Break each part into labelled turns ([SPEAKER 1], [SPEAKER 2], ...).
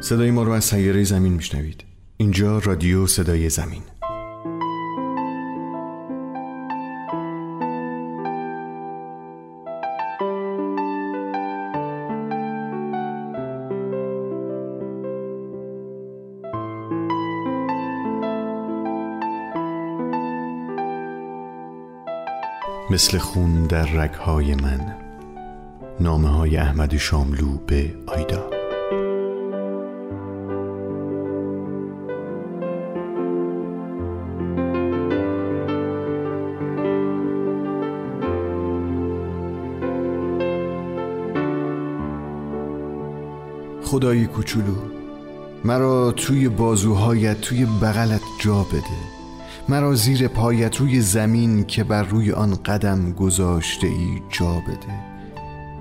[SPEAKER 1] صدای ما رو از سیاره زمین میشنوید. اینجا رادیو صدای زمین. مثل خون در رگهای من. نامه های احمد شاملو به آیدا. خدای کوچولو مرا توی بازوهایت توی بغلت جا بده. مرا زیر پایت روی زمین که بر روی آن قدم گذاشته ای جا بده.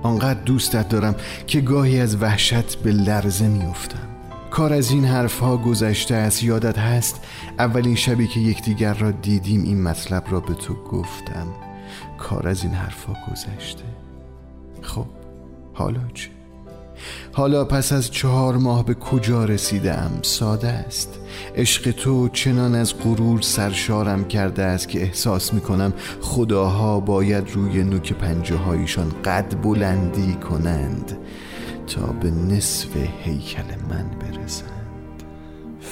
[SPEAKER 1] آنقدر دوستت دارم که گاهی از وحشت به لرزه میافتم. کار از این حرفها گذشته است یادت هست؟ اولین شبی که یکدیگر را دیدیم این مطلب را به تو گفتم. کار از این حرفها گذشته. خب حالا چه؟ حالا پس از چهار ماه به کجا رسیدم ساده است. عشق تو چنان از غرور سرشارم کرده است که احساس می‌کنم خداها باید روی نوک پنجه هایشان قد بلندی کنند تا به نصف هیکل من برسند.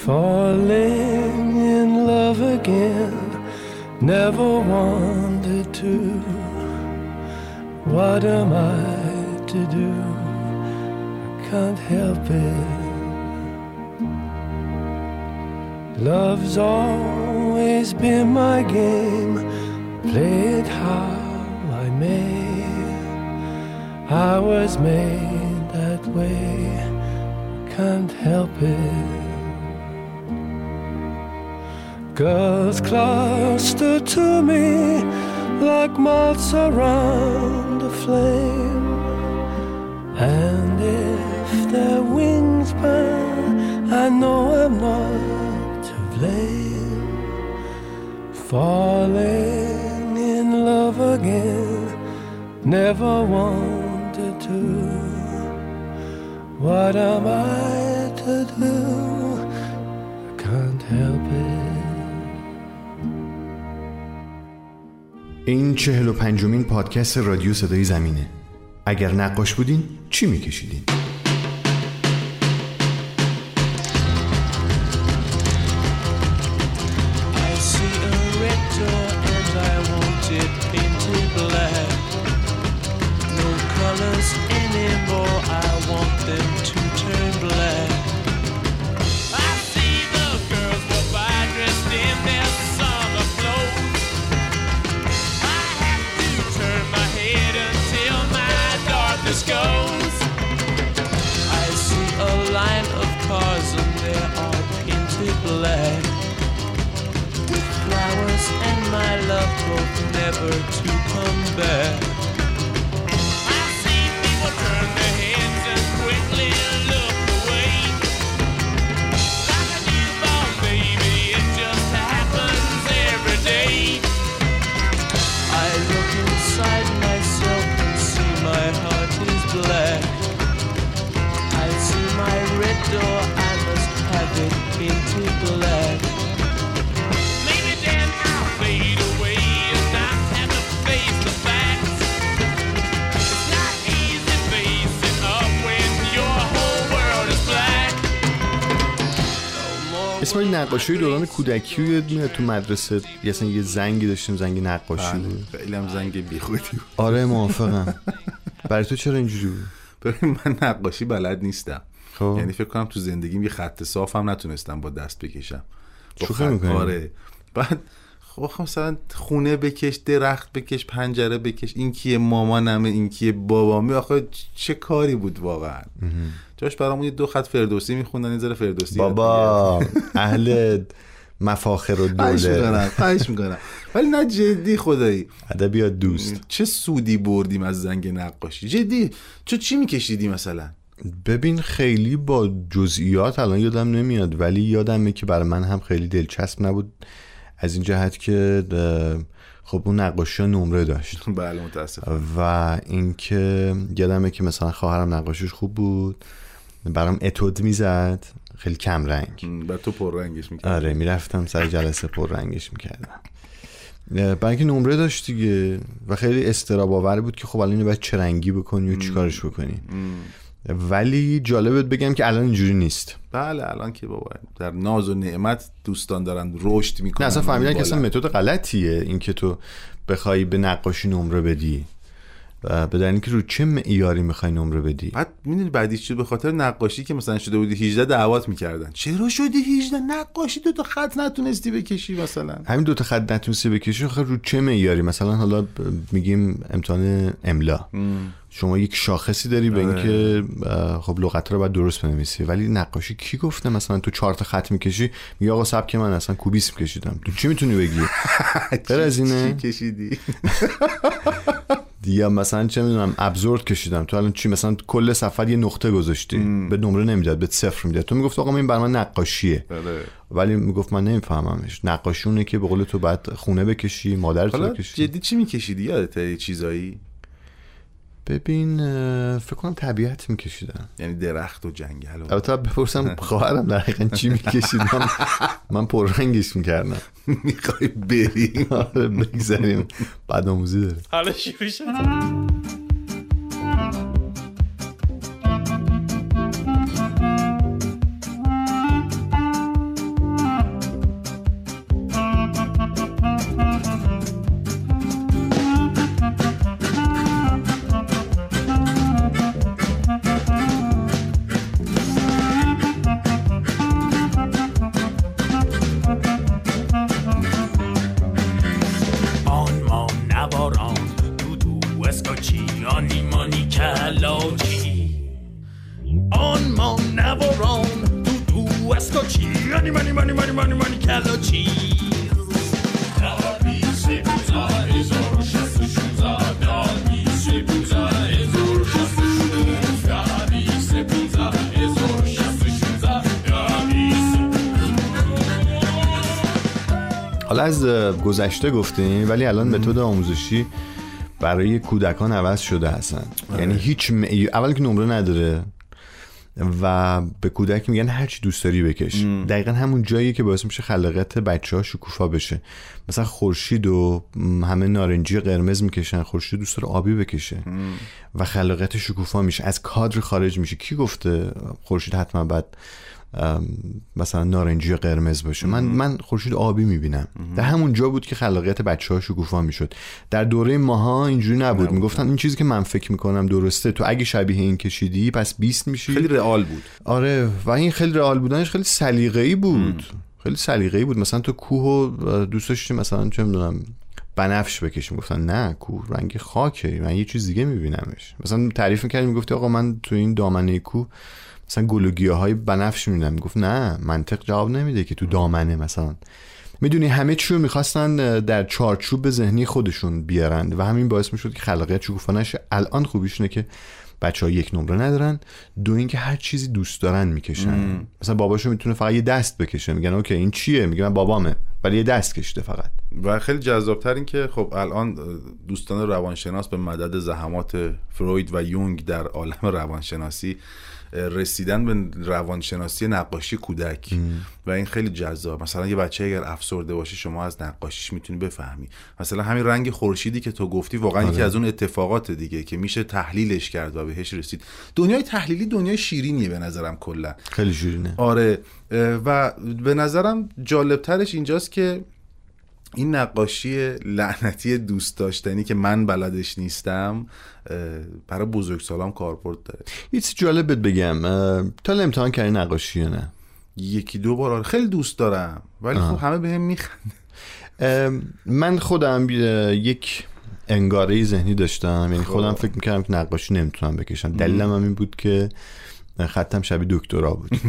[SPEAKER 2] Falling in love again Never wanted to. What am I to do? I can't help it. Love's always been my game. Play it how I may. I was made that way. Can't help it. Girls cluster to me like moths around a flame. And if their wings burn, I know I'm not flame, falling in love again. Never wanted to. What am I to do? I can't help it.
[SPEAKER 1] این چهل و پنجمین پادکست رادیو صدای زمینه اگر نقاش بودین چی میکشیدین؟ glad. With flowers and my love hope never to come back. این نقاشی دوران کودکی تو مدرسه یه یه زنگی داشتیم زنگ نقاشی
[SPEAKER 3] بله، بود. خیلی هم زنگ بیخودی
[SPEAKER 1] آره موافقم. برای تو چرا اینجوری بود؟
[SPEAKER 3] من نقاشی بلد نیستم. خب. یعنی فکر کنم تو زندگیم یه خط صاف هم نتونستم با دست بکشم.
[SPEAKER 1] شوخی می‌کنی؟
[SPEAKER 3] آره. بعد خب, خب مثلا خونه بکش درخت بکش پنجره بکش. این کیه مامانمه این کیه بابامه؟ آخه چه کاری بود واقعا؟ جاش برامون یه دو خط فردوسی میخوندن یه فردوسی
[SPEAKER 1] بابا اهل مفاخر و دوله.
[SPEAKER 3] خواهش می‌کنم. ولی نه جدی خدایی.
[SPEAKER 1] ادبیات دوست.
[SPEAKER 3] چه سودی بردیم از زنگ نقاشی. جدی چه چی میکشیدی مثلا؟
[SPEAKER 1] ببین خیلی با جزئیات الان یادم نمیاد ولی یادمه که برای من هم خیلی دلچسب نبود. از این جهت که خب اون نقاشی ها نمره داشت.
[SPEAKER 3] بله متاسف
[SPEAKER 1] و اینکه یادمه که مثلا خواهرم نقاشیش خوب بود. برام اتود می‌زد. خیلی کم رنگ.
[SPEAKER 3] و تو پر رنگش می‌کنی
[SPEAKER 1] آره می‌رفتم سر جلسه پر رنگش می‌کردم. برای اینکه نمره داشت دیگه. و خیلی استراب آور بود که خب الان اینو باید چه رنگی بکنی و چیکارش بکنی. ولی جالبت بگم که الان اینجوری نیست.
[SPEAKER 3] بله الان که بابا در ناز و نعمت دوستان دارن رشد می‌کنن
[SPEAKER 1] نه اصلا فهمیدن که اصلا. متد غلطیه اینکه تو بخوای به نقاشی نمره بدی. به دلیل اینکه رو چه معیاری می‌خوای نمره بدی؟
[SPEAKER 3] بعد می‌دونی بعدیش چی؟ به خاطر نقاشی که مثلا شده بودی 18 دعوات می‌کردن. چرا شدی 18 نقاشی دو تا خط نتونستی بکشی مثلا.
[SPEAKER 1] همین دوتا خط نتونستی بکشی آخه رو چه معیاری؟ مثلا حالا میگیم امتحان املا. شما یک شاخصی داری به اینکه اه، خب لغت رو باید درست بنویسی. ولی نقاشی کی گفته مثلا تو چهار تا خط می‌کشی؟ میگه آقا سبک من اصلا کوبیسم کشیدم. تو چی می‌تونی بگی؟ از اینه؟
[SPEAKER 3] چی کشیدی؟
[SPEAKER 1] یا مثلا چه می‌دونم ابزورد کشیدم. تو الان چی؟ مثلا کل سفر یه نقطه گذاشتی. به نمره نمی‌داد به صفر می‌داد. تو می‌گفت آقا این بر من نقاشیه.
[SPEAKER 3] آره.
[SPEAKER 1] ولی می‌گفت من نمیفهممش. نقاشی اونه که به قول تو بعد خونه بکشی مادرت بکشی.
[SPEAKER 3] جدی چی میکشیدی یادته یه چیزایی؟
[SPEAKER 1] ببین فکر کنم طبیعت میکشیدم
[SPEAKER 3] یعنی درخت و جنگل و
[SPEAKER 1] البته بپرسم خواهرم دقیقا چی میکشیدم من پررنگش می‌کردم.
[SPEAKER 3] می‌خوای بریم
[SPEAKER 1] آره بگذاریم. بعد آموزی داره.
[SPEAKER 4] حالا شروع
[SPEAKER 1] گذشته گفتیم ولی الان متد آموزشی برای کودکان عوض شده هستن. یعنی هیچ معی- اول که نمره نداره و به کودک میگن هر چی دوست داری بکش. دقیقا همون جایی که باعث میشه خلاقیت بچه ها شکوفا بشه. مثلا خورشید و م، همه نارنجی و قرمز می‌کشن خورشید دوست داره آبی بکشه و خلاقیت شکوفا میشه. از کادر خارج میشه. کی گفته خورشید حتما بعد ام، مثلا نارنجی یا قرمز باشه. من من خورشید آبی می‌بینم. در همون جا بود که خلاقیت بچه ها شکوفا می‌شد. در دوره ماها اینجوری نبود. می‌گفتن این چیزی که من فکر می‌کنم درسته. تو اگه شبیه این کشیدی پس 20 میشی.
[SPEAKER 3] خیلی رئال بود.
[SPEAKER 1] آره. و این خیلی رئال بودنش خیلی سلیقه‌ای بود. خیلی سلیقه‌ای بود. مثلا تو کوه و دوست داشتی مثلا چه می‌دونم بنفش بکشیم گفتن نه کوه رنگ خاکه. من یه چیز دیگه میبینمش. مثلا تعریف می‌کردی می‌گفتی آقا من تو این دامنه کوه مثلا گل و گیاهای بنفش می‌بینم. می‌گفت نه منطق جواب نمیده که تو دامنه مثلا. می‌دونی همه چی رو می‌خواستن در چارچوب ذهنی خودشون بیارن و همین باعث می‌شد که خلاقیت شکوفا نشه الان خوبیش اینه که بچه ها یک نمره ندارن دو اینکه هر چیزی دوست دارن می‌کشن. مثلا باباشو می‌تونه فقط یه دست بکشه. میگن اوکی این چیه؟ میگه من بابامه ولی یه دست کشیده فقط.
[SPEAKER 3] و خیلی جذابتر این که خب الان دوستان روانشناس به مدد زحمات فروید و یونگ در عالم روانشناسی رسیدن به روانشناسی نقاشی کودک. و این خیلی جذاب. مثلا یه بچه اگر افسرده باشه شما از نقاشیش می‌تونی بفهمی. مثلا همین رنگ خورشیدی که تو گفتی واقعا یکی از اون اتفاقات دیگه که میشه تحلیلش کرد و بهش رسید. دنیای تحلیلی دنیای شیرینیه به نظرم کلا.
[SPEAKER 1] خیلی شیرینه.
[SPEAKER 3] آره. و به نظرم جالبترش اینجاست که این نقاشی لعنتی دوست داشتنی که من بلدش نیستم برای بزرگسالام کاربرد داره.
[SPEAKER 1] یه چیز جالب بهت بگم تا امتحان کردی نقاشی یا نه؟
[SPEAKER 3] یکی دو بار آره. خیلی دوست دارم ولی خب همه به هم میخنده
[SPEAKER 1] من خودم یک انگاره ذهنی داشتم. یعنی خودم فکر می‌کردم که نقاشی نمی‌تونم بکشم. دلیلم هم این بود که خطم شبیه دکترا بود.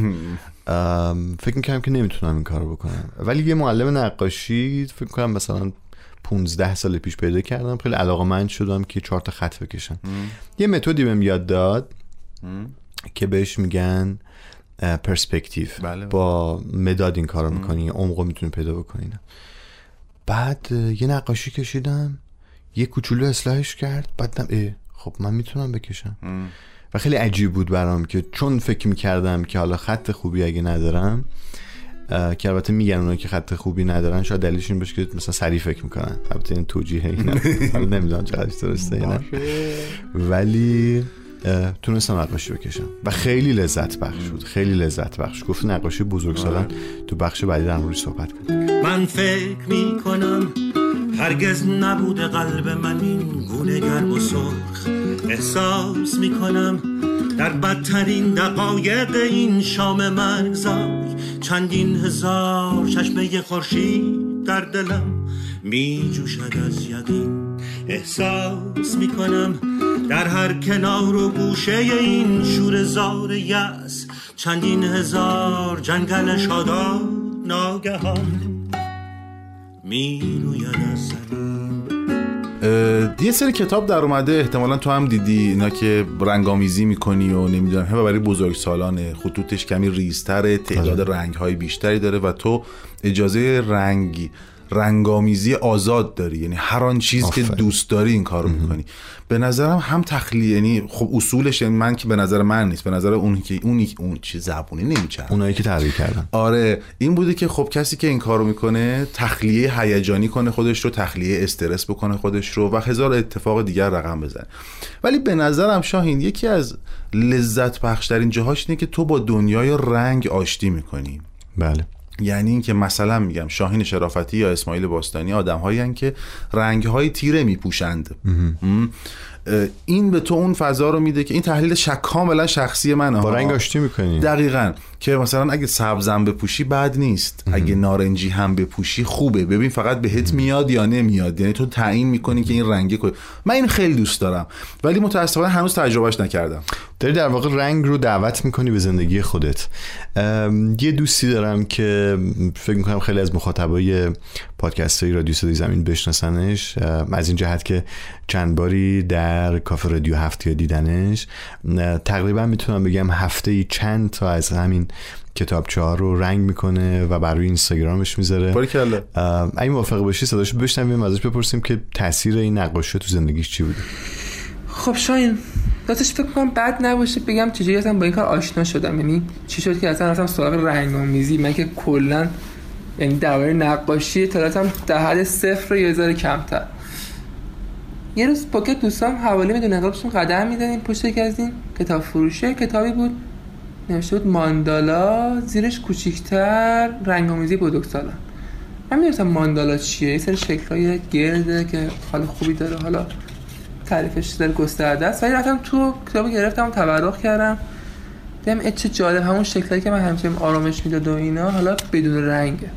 [SPEAKER 1] فکر می‌کردم که نمی‌تونم این کارو بکنم. ولی یه معلم نقاشی فکر کنم مثلا 15 سال پیش پیدا کردم. خیلی علاقه من شدم که چهار تا خط بکشم. یه متدی بهم یاد داد که بهش میگن پرسپکتیو
[SPEAKER 3] بله.
[SPEAKER 1] با مداد این کارو می‌کنی عمقو می‌تونی پیدا بکنی بعد یه نقاشی کشیدم یه کوچولو اصلاحش کرد بعدم خب من می‌تونم بکشم. و خیلی عجیب بود برام که چون فکر می‌کردم که حالا خط خوبی اگه ندارم که البته میگن اونایی که خط خوبی ندارن شاید دلیلش این باشه که مثلا سریع فکر می‌کنن. البته این توجیه اینا حالا نمی‌دونم چقدرش درسته نه. ولی تونستم نقاشی بکشم. و خیلی لذت بخش بود. خیلی لذت بخش. گفت نقاشی بزرگ سالن تو بخش بعدی در صحبت کنیم
[SPEAKER 5] من فکر می کنم هرگز نبوده قلب من این گونه گرم و سرخ. احساس می کنم در بدترین دقایق این شام مرگزار چندین هزار چشمه خورشید در دلم می جوشد از یقین. احساس می کنم در هر کنار و گوشه این شور زار یأس چندین هزار جنگل شاداب ناگهان.
[SPEAKER 3] یه سری کتاب در اومده احتمالا تو هم دیدی اینا که رنگامیزی می‌کنی و نمی‌دونم همه برای بزرگ سالانه. خطوطش کمی ریزتره تعداد رنگ های بیشتری داره و تو اجازه رنگی رنگامیزی آزاد داری. یعنی هر آن چیز که
[SPEAKER 1] آفرین.
[SPEAKER 3] دوست داری این کارو می‌کنی. به نظرم هم تخلیه یعنی خب اصولش یعنی من که به نظر من نیست به نظر اون که اونی اون چی زبونی نمیچرخه.
[SPEAKER 1] اونایی که تغییر کردن.
[SPEAKER 3] آره این بوده که خب کسی که این کارو می‌کنه تخلیه هیجانی کنه خودش رو تخلیه استرس بکنه خودش رو و هزار اتفاق دیگر رقم بزنه. ولی به نظرم شاهین یکی از لذت بخشترین جاهاش اینه که تو با دنیای رنگ آشتی می‌کنی.
[SPEAKER 1] بله.
[SPEAKER 3] یعنی اینکه مثلا میگم شاهین شرافتی یا اسماعیل باستانی آدم هایی که رنگ های تیره میپوشند. این به تو اون فضا رو میده که این تحلیل شک کاملا شخصی منه.
[SPEAKER 1] با. رنگ آشتی می‌کنی.
[SPEAKER 3] دقیقا. که مثلا اگه سبزم بپوشی بد نیست. اگه نارنجی هم بپوشی خوبه. ببین فقط بهت میاد یا نمیاد. یعنی تو تعیین می‌کنی که این رنگه کجا. من این خیلی دوست دارم. ولی متاسفانه هنوز تجربهش نکردم.
[SPEAKER 1] داری در واقع رنگ رو دعوت می‌کنی به زندگی خودت. یه دوستی دارم که فکر می‌کنم خیلی از مخاطبای پادکست های رادیو صدای زمین بشناسنش. از این جهت که چند باری در کافه رادیو هفت یا دیدنش. تقریبا می‌تونم بگم هفته ای چند تا از همین کتابچه ها رو رنگ می‌کنه و بر روی اینستاگرامش می‌ذاره.
[SPEAKER 3] باریکلا
[SPEAKER 1] اگه موافق باشی صداشو بشنویم ازش بپرسیم که تاثیر این نقاشی تو زندگیش چی بوده.
[SPEAKER 4] خب شاین راستش فکر کنم بد نباشه بگم چجوری اصلا با این کار آشنا شدم. یعنی چی شد که اصلا رفتم سراغ رنگامیزی من که کلا یعنی درباره نقاشی اطلاعاتم در حد صفر یا یه ذره کمتر. یه روز با که دوستام حوالی می‌دونه قبلشون قدم می‌دادیم پشت یکی از این کتاب فروشه. کتابی بود نوشته بود ماندالا زیرش کوچیکتر رنگامیزی بزرگسالان من می‌دونستم ماندالا چیه؟ یه سری شکلهای گرده که حال خوبی داره. حالا تعریفش در گسترده است. ولی رفتم تو کتابو گرفتم و تبرک کردم. دیدم چه جالب. همون شکلی که من همیشه آرامش می‌داد و اینا حالا بدون رنگه.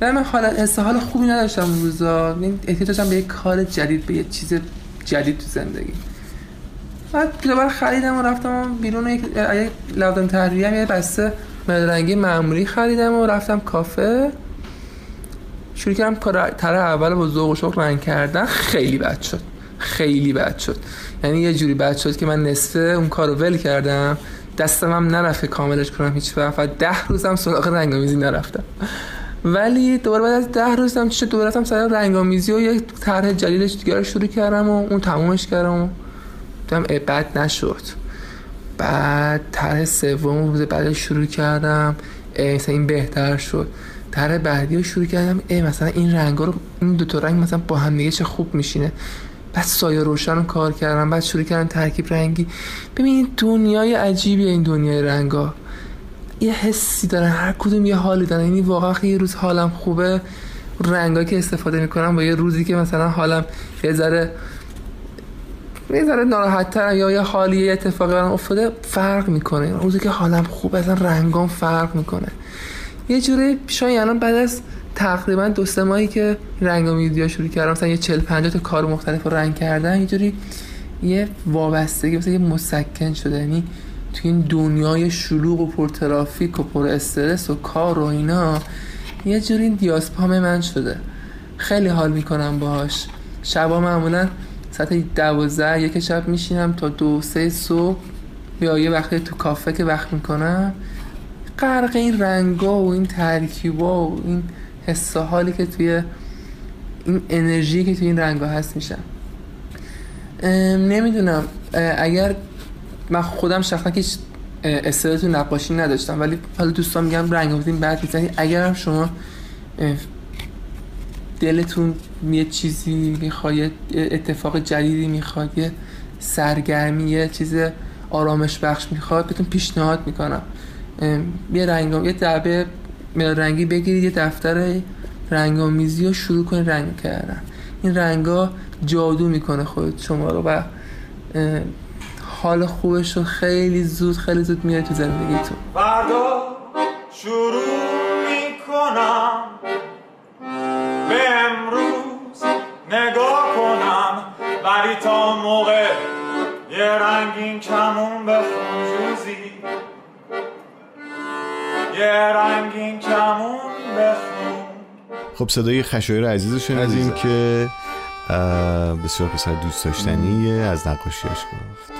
[SPEAKER 4] ولی من حالا حس حال خوبی نداشتم اون روزا. این احتیاج داشتم به یه کار جدید به یه چیز جدید تو زندگی. بعد رو خریدم و رفتم بیرون یک لوازم تحریری هم یه بسته مداد رنگی معمولی خریدم و رفتم کافه. شروع کردم کار طرح اول با ذوق و شوق رنگ کردن. خیلی بد شد. خیلی بد شد. یعنی یه جوری بد شد که من نصفه اون کار رو ول کردم. دستم هم نرفت کاملش کنم هیچ وقت. و ده روزم سراغ رنگامیزی نرفتم. ولی دوباره بعد از ده روزم چه دوباره رفتم سر رنگامیزی و یک طرح جدیدش دیگه رو شروع کردم و اون تمومش کردم و دیدم بد نشد. بعد طرح سوم روز بعدش شروع کردم مثلا این بهتر شد. طرح بعدی رو شروع کردم ای مثلا این رنگا رو این دو تا رنگ مثلا با هم دیگه چه خوب میشینه. بعد سایه روشن رو کار کردم بعد شروع کردم ترکیب رنگی. ببین دنیای عجیبیه این دنیای رنگا. یه حسی دارن هر کدوم یه حالی دارن. یعنی واقعا یه روز حالم خوبه. رنگایی که استفاده می‌کنم با یه روزی که مثلا حالم یه ذره یه ذره ناراحت یا یه حالی یه اتفاقی برام افتاده فرق می‌کنه. روزی که حالم خوبه اصلا رنگام فرق می‌کنه. یه جوری شاید الان بعد از تقریبا دو سه ماهی که رنگامیزی شروع کردم مثلا یه 40 50 تا کار مختلف رو رنگ کردن یه جوری یه وابستگی مثلا یه مسکن شده. یعنی توی این دنیای شلوغ و پر ترافیک و پر استرس و کار و اینا یه جوری دیاسپام من شده. خیلی حال می‌کنم باهاش. شبا معمولا ساعت دوازده یک شب میشینم تا دو سه صبح. یا یه وقتی تو کافه که وقت می‌کنم. غرق این رنگا و این ترکیبا و این حس حالی که توی این انرژی که توی این رنگ ها هست میشم. نمی‌دونم. اگر من خودم شخصا که استعداد تو نقاشی نداشتم ولی حالا دوستان میگم رنگ بودین بعد می‌زنی. اگر شما دلتون یه چیزی می‌خواد اتفاق جدیدی می‌خواد یه سرگرمی یه چیز آرامش بخش می‌خواد بهتون پیشنهاد می‌کنم. یه رنگ یه دعبه رنگی بگیرید یه دفتر رنگامیزی رو شروع کنید رنگ کردن. این رنگا جادو می‌کنه خود شما رو و حال خوبش رو خیلی زود خیلی زود میاد تو زندگیتون.
[SPEAKER 1] فردا شروع می‌کنم. به امروز نگاه کنم ولی تا موقع یه رنگین کمون بخون جوزی یه رنگین کمون بخون.
[SPEAKER 6] خب صدای خشایر عزیز رو شنیدیم. که بسیار پسر دوست داشتنیه از نقاشیش گفت.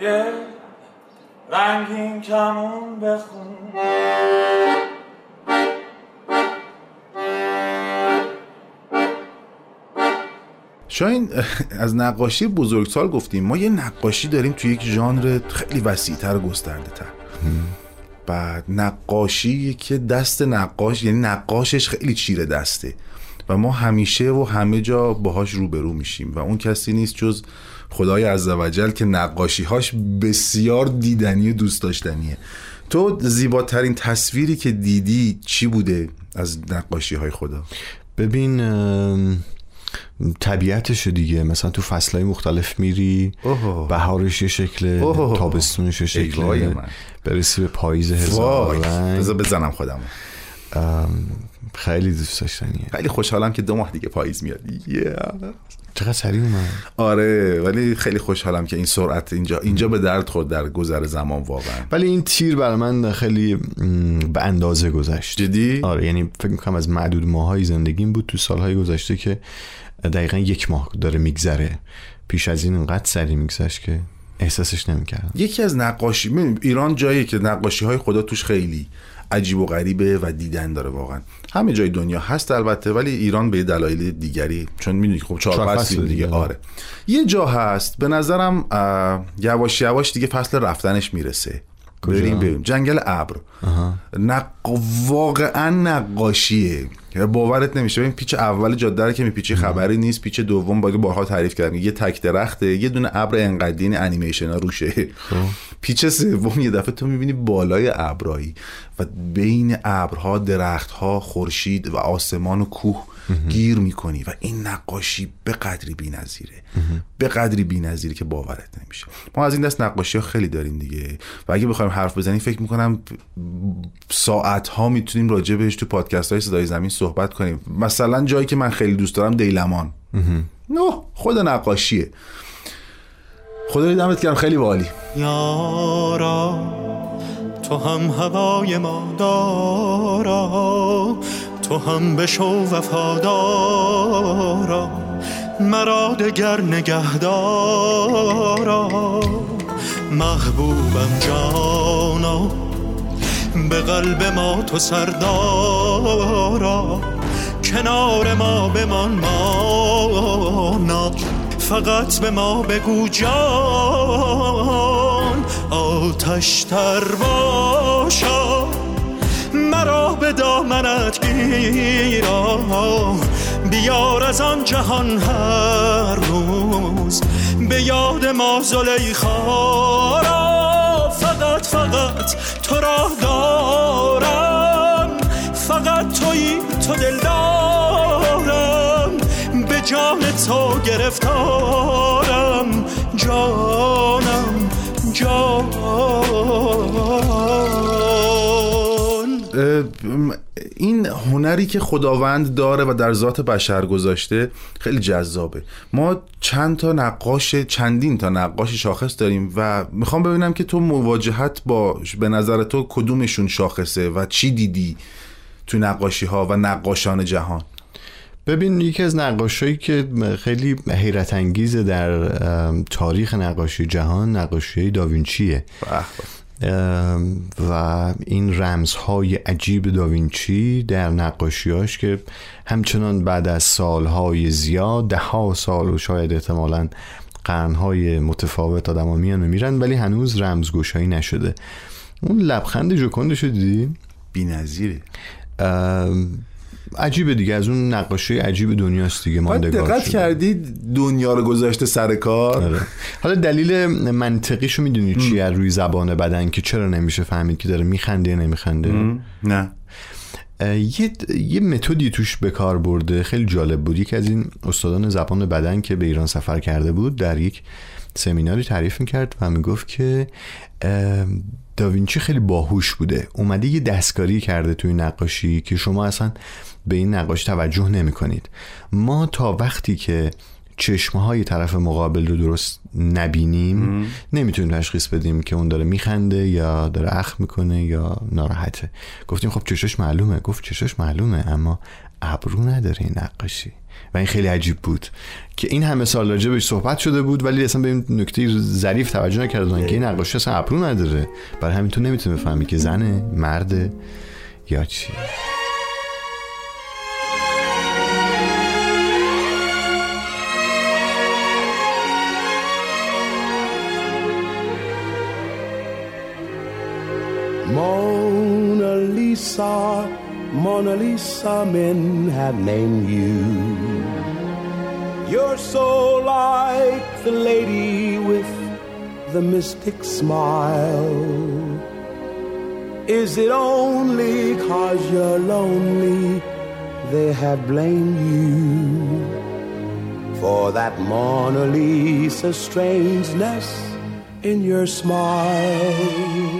[SPEAKER 1] یه رنگین کمون بخون.
[SPEAKER 3] شاین از نقاشی بزرگسال گفتیم. ما یه نقاشی داریم توی یک ژانر خیلی وسیعتر و گسترده تر بعد نقاشی که دست نقاش یعنی نقاشش خیلی چیره دسته. و ما همیشه و همه جا باهاش روبرو میشیم و اون کسی نیست جز خدای عزوجل که نقاشیهاش بسیار دیدنی و دوست داشتنیه. تو زیباترین تصویری که دیدی چی بوده از نقاشی های خدا؟
[SPEAKER 6] ببین طبیعتش دیگه. مثلا تو فصلهای مختلف میری. بهارش یه شکل
[SPEAKER 3] اوه.
[SPEAKER 6] تابستونش یه
[SPEAKER 3] ای وای
[SPEAKER 6] شکل
[SPEAKER 3] من.
[SPEAKER 6] برسی به پاییز هزار
[SPEAKER 3] بزنم خودم
[SPEAKER 6] ام، خیلی دوست داشتنیه.
[SPEAKER 3] خیلی خوشحالم که دو ماه دیگه پاییز میاد. Yeah.
[SPEAKER 6] چقدر سریع اومد؟
[SPEAKER 3] آره ولی خیلی خوشحالم که این سرعت اینجا اینجا به درد خورد در گذر زمان واقعا.
[SPEAKER 6] ولی این تیر برای من خیلی به اندازه گذشت.
[SPEAKER 3] جدی؟
[SPEAKER 6] آره یعنی فکر می‌کنم از معدود ماهای زندگیم بود تو سالهای گذشته که دقیقا یک ماه داره میگذره. پیش از این انقدر سریع میگذشت که احساسش نمی‌کردم.
[SPEAKER 3] یکی از نقاشی ایران جایی که نقاشی های خدا توش خیلی عجیب و غریبه و دیدن داره واقعا. همه جای دنیا هست البته ولی ایران به دلایل دیگری چون می‌دونی خب چهار فصل دیگه
[SPEAKER 6] دیگه.
[SPEAKER 3] آره. یه جا هست به نظرم یواش یواش دیگه فصل رفتنش می‌رسه. بریم بریم. جنگل ابر. نق... واقعا نقاشیه. باورت نمیشه. ببین پیچ اول جاده رو که میپیچی خبری نیست. پیچ دوم باید بارها تعریف کردم یه تک درخته یه دونه ابر انقدین انیمیشن ها روشه. پیچ سوم یه دفعه تو می‌بینی بالای ابرایی. و بین ابرها درختها خورشید و آسمان و کوه. گیر می‌کنی و این نقاشی به قدری بی‌نظیره. به قدری بی‌نظیره که باورت نمیشه. ما از این دست نقاشی ها خیلی داریم دیگه. و اگه بخوایم حرف بزنیم فکر می‌کنم ساعت ها می‌تونیم راجع بهش تو پادکست های صدای زمین صحبت کنیم. مثلا جایی که من خیلی دوست دارم دیلمان. نه خود نقاشیه. خدا دمت گرم خیلی بالی
[SPEAKER 5] یارا تو هم هوای ما دارا. تو هم بشو وفادارا مرا دگر نگهدارا. محبوبم جانا به قلب ما تو سردارا. کنار ما بمان مانا فقط به ما بگو جان. آتش تر باشا. مرا به دامنت گیرا بیار از آن جهان هر روز. به یاد ما زلیخا را فقط فقط تو را دارم. فقط تویی تو دل دارم. به جان تو گرفتارم.
[SPEAKER 3] این هنری که خداوند داره و در ذات بشر گذاشته خیلی جذابه. ما چند تا نقاش چندین تا نقاش شاخص داریم و می‌خوام ببینم که تو مواجهت با به نظر تو کدومشون شاخصه و چی دیدی تو نقاشی ها و نقاشان جهان؟
[SPEAKER 1] ببین یکی از نقاشایی که خیلی حیرت انگیزه در تاریخ نقاشی جهان نقاشی داوینچیه. و این رمزهای عجیب داوینچی در نقاشیاش که همچنان بعد از سالهای زیاد ده ها سال و شاید احتمالا قرنهای متفاوت آدم ها میان و میرن ولی هنوز رمزگشایی نشده اون لبخند جوکندشو دیدی؟
[SPEAKER 3] بی‌نظیره
[SPEAKER 1] ام، عجیبه دیگه از اون نقاشی عجیب دنیاست دیگه ماندگار
[SPEAKER 3] دقت. کردی دنیا رو گذاشته سر کار؟
[SPEAKER 1] آره. حالا دلیل منطقیشو می‌دونی چی از روی زبان بدن که چرا نمیشه فهمید که داره میخنده یا نمیخنده
[SPEAKER 3] نه.
[SPEAKER 1] یه یه متدی توش به کار برده خیلی جالب بود. یکی از این استادان زبان بدن که به ایران سفر کرده بود در یک سمیناری تعریف می‌کرد و می‌گفت که داوینچی خیلی باهوش بوده. اومده یه دستکاری کرده توی نقاشی که شما اصلا به این نقاشی توجه نمی کنید ما تا وقتی که چشمه های طرف مقابل رو درست نبینیم نمی‌تونیم تشخیص بدیم که اون داره میخنده یا داره اخ می‌کنه یا ناراحته. گفتیم خب چشاش معلومه. گفت چشاش معلومه اما ابرو نداره این نقاشی. و این خیلی عجیب بود که این همه سال راجع بهش صحبت شده بود ولی اصلا به این نکته ظریف توجه نکردن که این نقاشی اصلا ابرو نداره. برای همین تو نمی‌تونی بفهمی که زنه مرده یا چی
[SPEAKER 7] Mona Lisa, men have named you. You're so like the lady with the mystic smile. Is it only cause you're lonely they have blamed you for that Mona Lisa strangeness in your smile?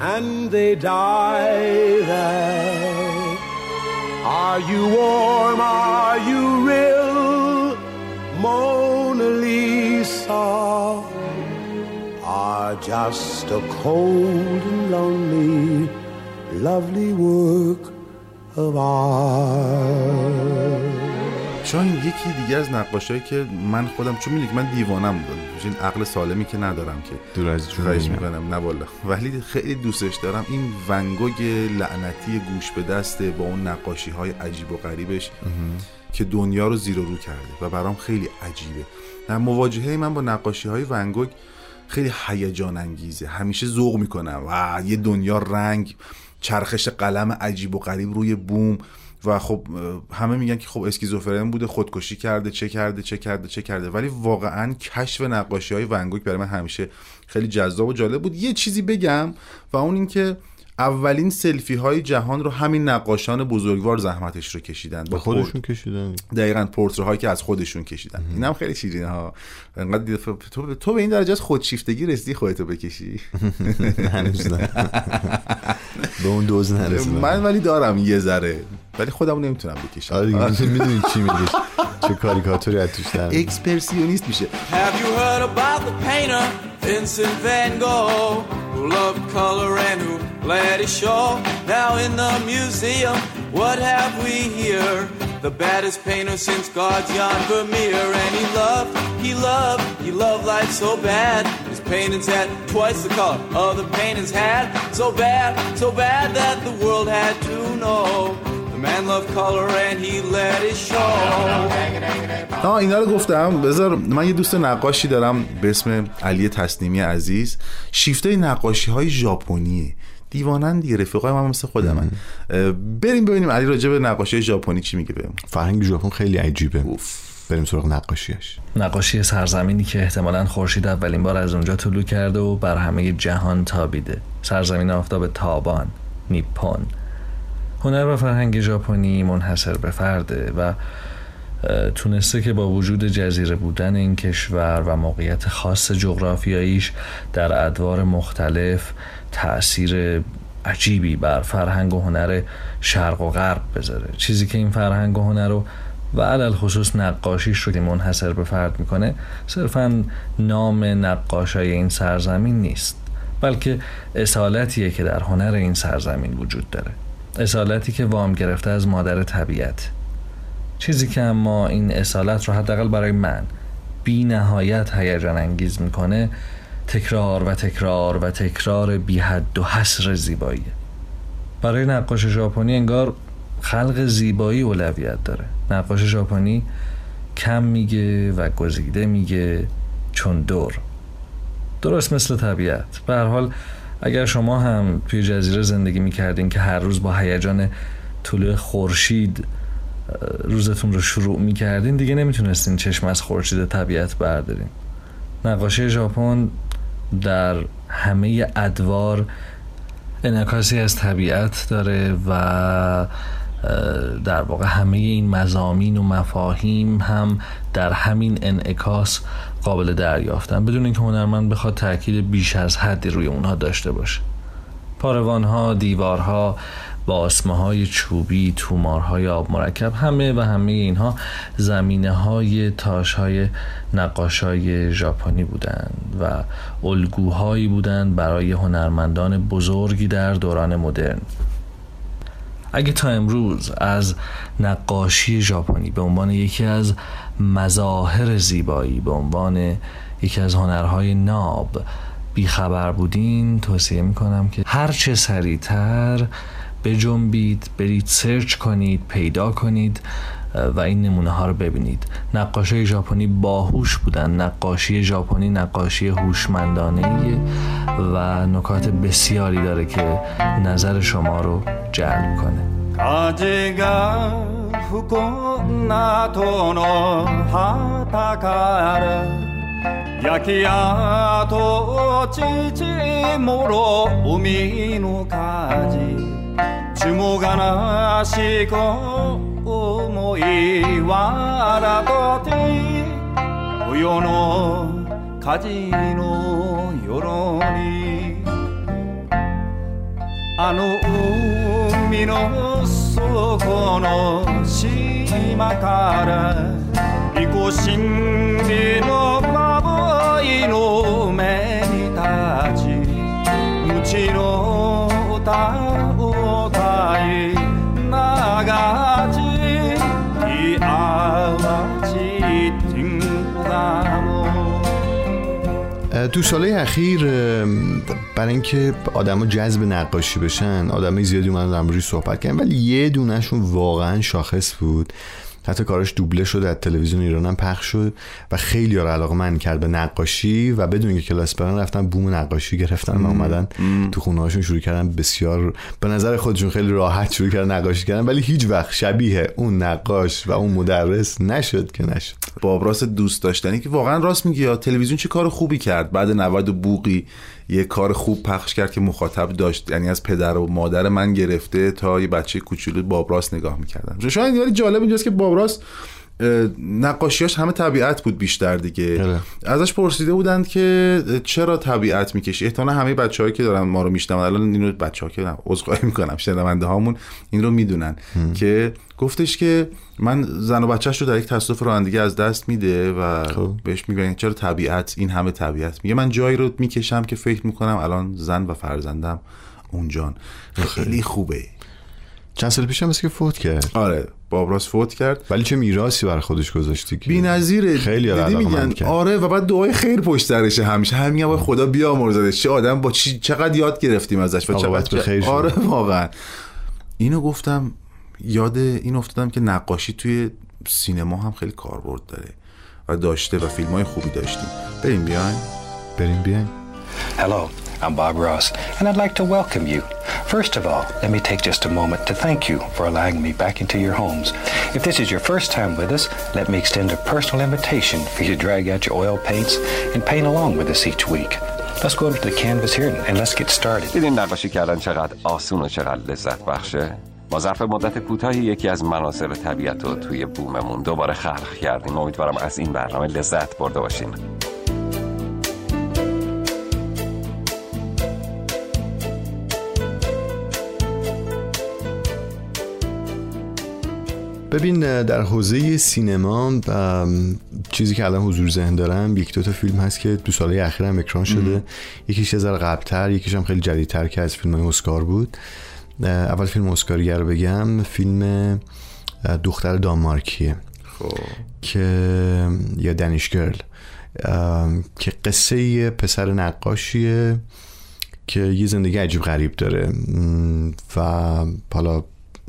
[SPEAKER 7] and they die there. Are you warm? Are you real? Mona Lisa are just a cold and lonely, lovely work of art.
[SPEAKER 3] شاید یکی دیگه از نقاشایی که من خودم چون می‌دونی که من دیوانم این عقل سالمی که ندارم که
[SPEAKER 1] دور از جون
[SPEAKER 3] خواهش. می‌کنم نه والا. ولی خیلی دوستش دارم. این ونگوگ لعنتی گوش به دسته با اون نقاشی های عجیب و غریبش که دنیا رو زیر و رو کرده و برام خیلی عجیبه. در مواجهه من با نقاشی های ونگوگ خیلی هیجان انگیزه. همیشه ذوق می‌کنم. و یه دنیا رنگ چرخش قلم عجیب و غریب روی بوم. و خب همه میگن که خب اسکیزوفرن بوده خودکشی کرده چه کرده چه کرده چه کرده. ولی واقعا کشف نقاشی های ونگوک برای من همیشه خیلی جذاب و جالب بود. یه چیزی بگم و اون اینکه اولین سلفی های جهان رو همین نقاشان بزرگوار زحمتش رو کشیدن. با
[SPEAKER 1] خودشون کشیدن.
[SPEAKER 3] دقیقا پورتره هایی که از خودشون کشیدن. این هم خیلی شیرینه ها. انقدر تو, تو به این درجه از خودشیفتگی رسیدی خودتو بکشی.
[SPEAKER 1] هنوز نه. به اون دوز نرسیدم.
[SPEAKER 3] من ولی دارم یه ذره. ولی خودم نمیتونم بکشم
[SPEAKER 1] آره دیگه میدونی چی میگی چه کاریکاتوری از توش در میاد.
[SPEAKER 3] اکسپرسیونیست میشه
[SPEAKER 8] Have you heard about the painter Vincent van Gogh who loved color and who let it show? Now in the museum, what have we here? The baddest painter since God's Jan Vermeer, and he loved, he loved, he loved life so bad. His paintings had twice the color other paintings had. So bad, so bad that the world had to know. Man loved color and he let it show.
[SPEAKER 3] آه اینا رو گفتم. بذار من یه دوست نقاشی دارم به اسم علی تسلیمی عزیز. شیفته نقاشی های ژاپنیه. دیوانن دیگه رفیقای من مثل خودمن. اه، بریم ببینیم علی راجع به نقاشی ژاپنی چی میگه بهم.
[SPEAKER 1] فرهنگ ژاپن خیلی عجیبه. بریم سراغ نقاشیش
[SPEAKER 9] نقاشی سرزمینی که احتمالا خورشید اولین بار از اونجا طلوع کرده و بر همه جهان تابیده. سرزمین آفتاب تابان نیپون. هنر و فرهنگ ژاپنی منحصر به فرده و تونسته که با وجود جزیره بودن این کشور و موقعیت خاص جغرافیاییش در ادوار مختلف تأثیر عجیبی بر فرهنگ و هنر شرق و غرب بذاره. چیزی که این فرهنگ و هنر رو و علل خصوص نقاشیش رو که منحصر به فرد می‌کنه صرفا نام نقاشای این سرزمین نیست بلکه اصالتیه که در هنر این سرزمین وجود داره. اصالتی که وام گرفته از مادر طبیعت. چیزی که اما این اصالت رو حداقل برای من بی نهایت هیجان انگیز می‌کنه تکرار و تکرار و تکرار بی حد و حصر زیباییه برای نقاش ژاپنی انگار خلق زیبایی اولویت داره. نقاش ژاپنی کم میگه و گزیده میگه چون دور. درست مثل طبیعت. به هر حال اگر شما هم توی جزیره زندگی می‌کردین که هر روز با هیجان طلوع خورشید روزتون رو شروع می‌کردین دیگه نمی‌تونستین چشم از خورشید طبیعت بردارین. نقاشی ژاپن در همه ادوار انعکاسی از طبیعت داره و در واقع همه این مزامین و مفاهیم هم در همین انعکاس قابل دریافتن بدون اینکه هنرمند بخواد تاکید بیش از حدی روی اونها داشته باشه. پاروانها، دیوارها، باسمه های چوبی، تومارهای آب مرکب همه و همه اینها زمینه های تاش های نقاش های ژاپنی بودند و الگوهایی بودند برای هنرمندان بزرگی در دوران مدرن. اگه تا امروز از نقاشی ژاپنی به عنوان یکی از مظاهر زیبایی به عنوان یکی از هنرهای ناب. بیخبر بودین توصیه می‌کنم که هرچه سریعتر بجنبید برید سرچ کنید پیدا کنید و این نمونه ها رو ببینید. نقاشی ژاپنی باهوش بودن. نقاشی ژاپنی نقاشی هوشمندانه و نکات بسیاری داره که نظر شما رو جلب کنه
[SPEAKER 10] 風が吹く港の旗から焼き跡父もろ海の火事ちもがなしく思い笑とて冬の火事の夜にあの海のとこの島から利己神秘のまぼいの目に立ち無知の歌を歌い流ちいあわち天がも
[SPEAKER 1] Uh, toen Saleh Agir uh, برای اینکه آدما جذب نقاشی بشن آدمای زیادی اومدن در موردش صحبت کردن ولی یه دونهشون واقعا شاخص بود. حتی کارش دوبله شد از تلویزیون ایران هم پخش شد و خیلی ها علاقه من کرد به نقاشی و بدون که کلاس برن رفتن بوم نقاشی گرفتن و اومدن تو خونه هاشون شروع کردن بسیار به نظر خودشون خیلی راحت شروع کردن نقاشی کردن ولی هیچ وقت شبیه اون نقاش و اون مدرس نشد که نشد.
[SPEAKER 3] بابراس دوست داشتنی که واقعا راست میگی یا تلویزیون چه کار خوبی کرد بعد 90 بوقی یه کار خوب پخش کرد که مخاطب داشت. یعنی از پدر و مادر من گرفته تا یه بچه کوچولو بابراس نگاه می‌کردن شاید جالب اینجاست که بابراس اه، نقاشیاش همه طبیعت بود بیشتر دیگه.
[SPEAKER 1] آره.
[SPEAKER 3] ازش پرسیده بودند که چرا طبیعت می‌کشی؟ احتمالا همه بچه‌هایی که دارن ما رو میشنون الان اینو بچه‌ها که عذرخواهی می‌کنم شنونده هامون این رو می‌دونن که گفتش که من زن و بچهش رو در یک تصادف رانندگی از دست میده و
[SPEAKER 1] خب.
[SPEAKER 3] بهش میگن چرا طبیعت این همه طبیعت میگه. من جایی رو می‌کشم که فکر می‌کنم الان زن و فرزندم اونجان. خیلی خوبه.
[SPEAKER 1] چند سال پیش هم مثل که فوت کرد.
[SPEAKER 3] آره. بابراس فوت کرد.
[SPEAKER 1] ولی چه میراثی برای خودش گذاشتی که
[SPEAKER 3] بی نظیره
[SPEAKER 1] خیلی
[SPEAKER 3] میگن
[SPEAKER 1] کرد.
[SPEAKER 3] آره و بعد دعای خیر پشت سرشه همیشه. هم میگن وای خدا بیامرزدش چه آدم با چی چقدر یاد گرفتیم ازش و چقدر
[SPEAKER 1] به خیر.
[SPEAKER 3] آره واقعا. اینو گفتم یاد این افتادم که نقاشی توی سینما هم خیلی کاربرد داره و داشته و فیلم های خوبی داشتیم. بریم بیاین.
[SPEAKER 1] بریم بیاین.
[SPEAKER 11] Hello, I'm Bob Ross, and I'd like to welcome you. First of all, let me take just a moment to thank you for allowing me back into your homes. If this is your first time with us, let me extend a personal invitation for you to drag out your oil paints and paint along with us each week. Let's go over to the canvas here and let's get started.
[SPEAKER 12] دیدین نقاشی کردن چقدر آسون و چقدر لذت بخشه ما ظرف مدت کوتاهی یکی از مناظر طبیعت رو توی بوممون دوباره خلق کردیم امیدوارم از این برنامه لذت برده باشین
[SPEAKER 1] ببین در حوزه سینما چیزی که الان حضور ذهن دارم یک دو تا فیلم هست که دو ساله اخیر هم اکران شده. یکیش یه ذره قبلتر یکیش هم خیلی جدیدتر که از فیلم های اسکار بود. اول فیلم اسکاریه رو بگم فیلم دختر دانمارکیه.
[SPEAKER 3] خب.
[SPEAKER 1] که یا دنیش گرل. که قصه پسر نقاشیه که یه زندگی عجیب غریب داره. و حالا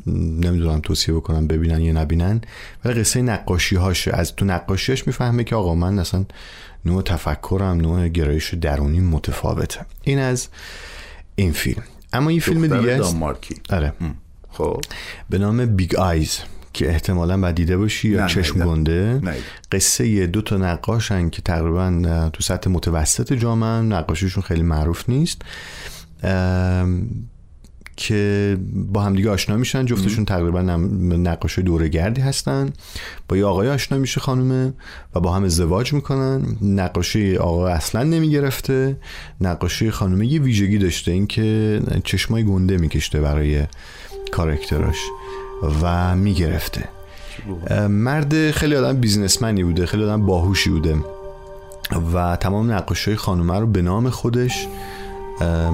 [SPEAKER 1] نمی‌دونم توصیه بکنم ببینن یا نبینن ولی قصه نقاشی هاشه از تو نقاشیش می‌فهمه که آقا من اصلا نوع تفکرم نوع گرایش درونی متفاوته. این از این فیلم. اما یه فیلم دیگه است. آره.
[SPEAKER 3] خب.
[SPEAKER 1] به نام Big Eyes که احتمالا باید دیده باشی یا
[SPEAKER 3] نه،
[SPEAKER 1] چشم
[SPEAKER 3] ندیدم.
[SPEAKER 1] گنده.
[SPEAKER 3] ندیدم.
[SPEAKER 1] قصه یه دو تا نقاشن که تقریبا تو سطح متوسط جامعه نقاشیشون خیلی معروف نیست. که با همدیگه آشنا میشن جفتشون تقریبا نقاش دوره گردی هستن. با یه آقای آشنا میشه خانومه و با هم ازدواج می‌کنن. نقاشی آقا اصلا نمی‌گرفته. نقاشی خانومه یه ویژگی داشته اینکه چشمای گنده میکشته برای کارکتراش و می‌گرفته. مرد خیلی آدم بیزنسمنی بوده خیلی آدم باهوشی بوده و تمام نقاشی خانومه رو به نام خودش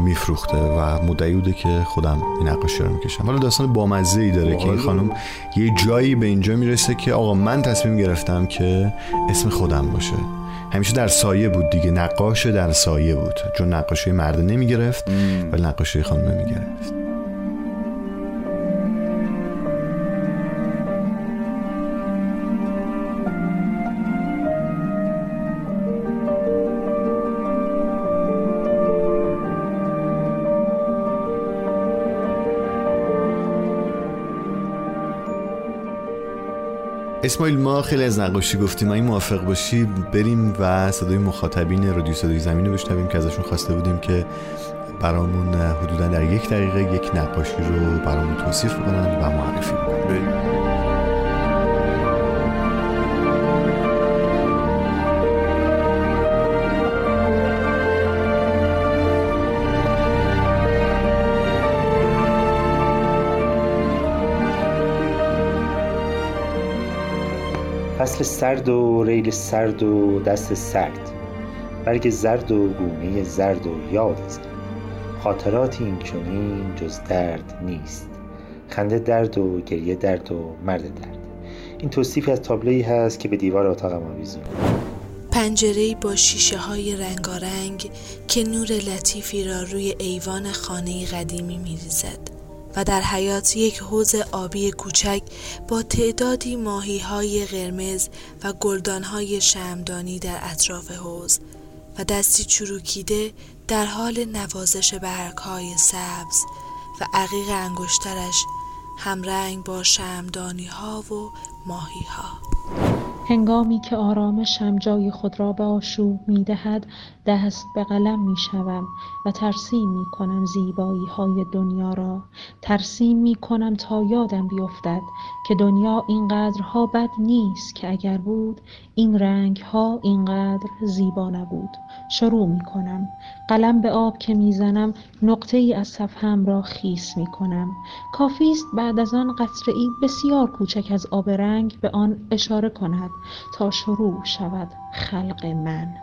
[SPEAKER 1] میفروخته و مدعی بوده که خودم این نقاشی رو می‌کشم. حالا داستان بامزه ای داره که این خانم یه جایی به اینجا می‌رسه که آقا من تصمیم گرفتم که اسم خودم باشه. همیشه در سایه بود دیگه نقاش در سایه بود. چون نقاشی مرد نمی‌گرفت ولی نقاشی خانم می‌گرفت اسماعیل ما خیلی از نقاشی گفتیم. اگه موافق باشی بریم و صدای مخاطبین رادیو صدای زمین رو بشنویم که ازشون خواسته بودیم که برامون حدودا در یک دقیقه یک نقاشی رو برامون توصیف کنن و معرفی کنن
[SPEAKER 13] فصل سرد و ریل سرد و دست سرد. برگ زرد و گونه زرد و یاد زد خاطراتی این چنین جز درد نیست. خنده درد و گریه درد و مرد درد. این توصیفی از تابلویی هست که به دیوار اتاقم آویزون.
[SPEAKER 14] پنجره‌ای با شیشه های رنگارنگ که نور لطیفی را روی ایوان خانه قدیمی میریزد. و در حیات یک حوز آبی کوچک با تعدادی ماهی های قرمز و گلدان های شمدانی در اطراف حوز و دستی چروکیده در حال نوازش برگ های سبز و عقیق انگشترش همرنگ با شمدانی ها و ماهی ها.
[SPEAKER 15] هنگامی که آرامشم جای خود را به آشوب می دهد دست به قلم می شوم و ترسیم می کنم زیبایی های دنیا را. ترسیم می کنم تا یادم بیفتد که دنیا اینقدرها بد نیست که اگر بود این رنگ ها اینقدر زیبا نبود. شروع می کنم قلم به آب که می‌زنم نقطه ای از صفحم را خیس می کنم کافی است بعد از آن قطره ای بسیار کوچک از آب رنگ به آن اشاره کند تا شروع شود خلق من.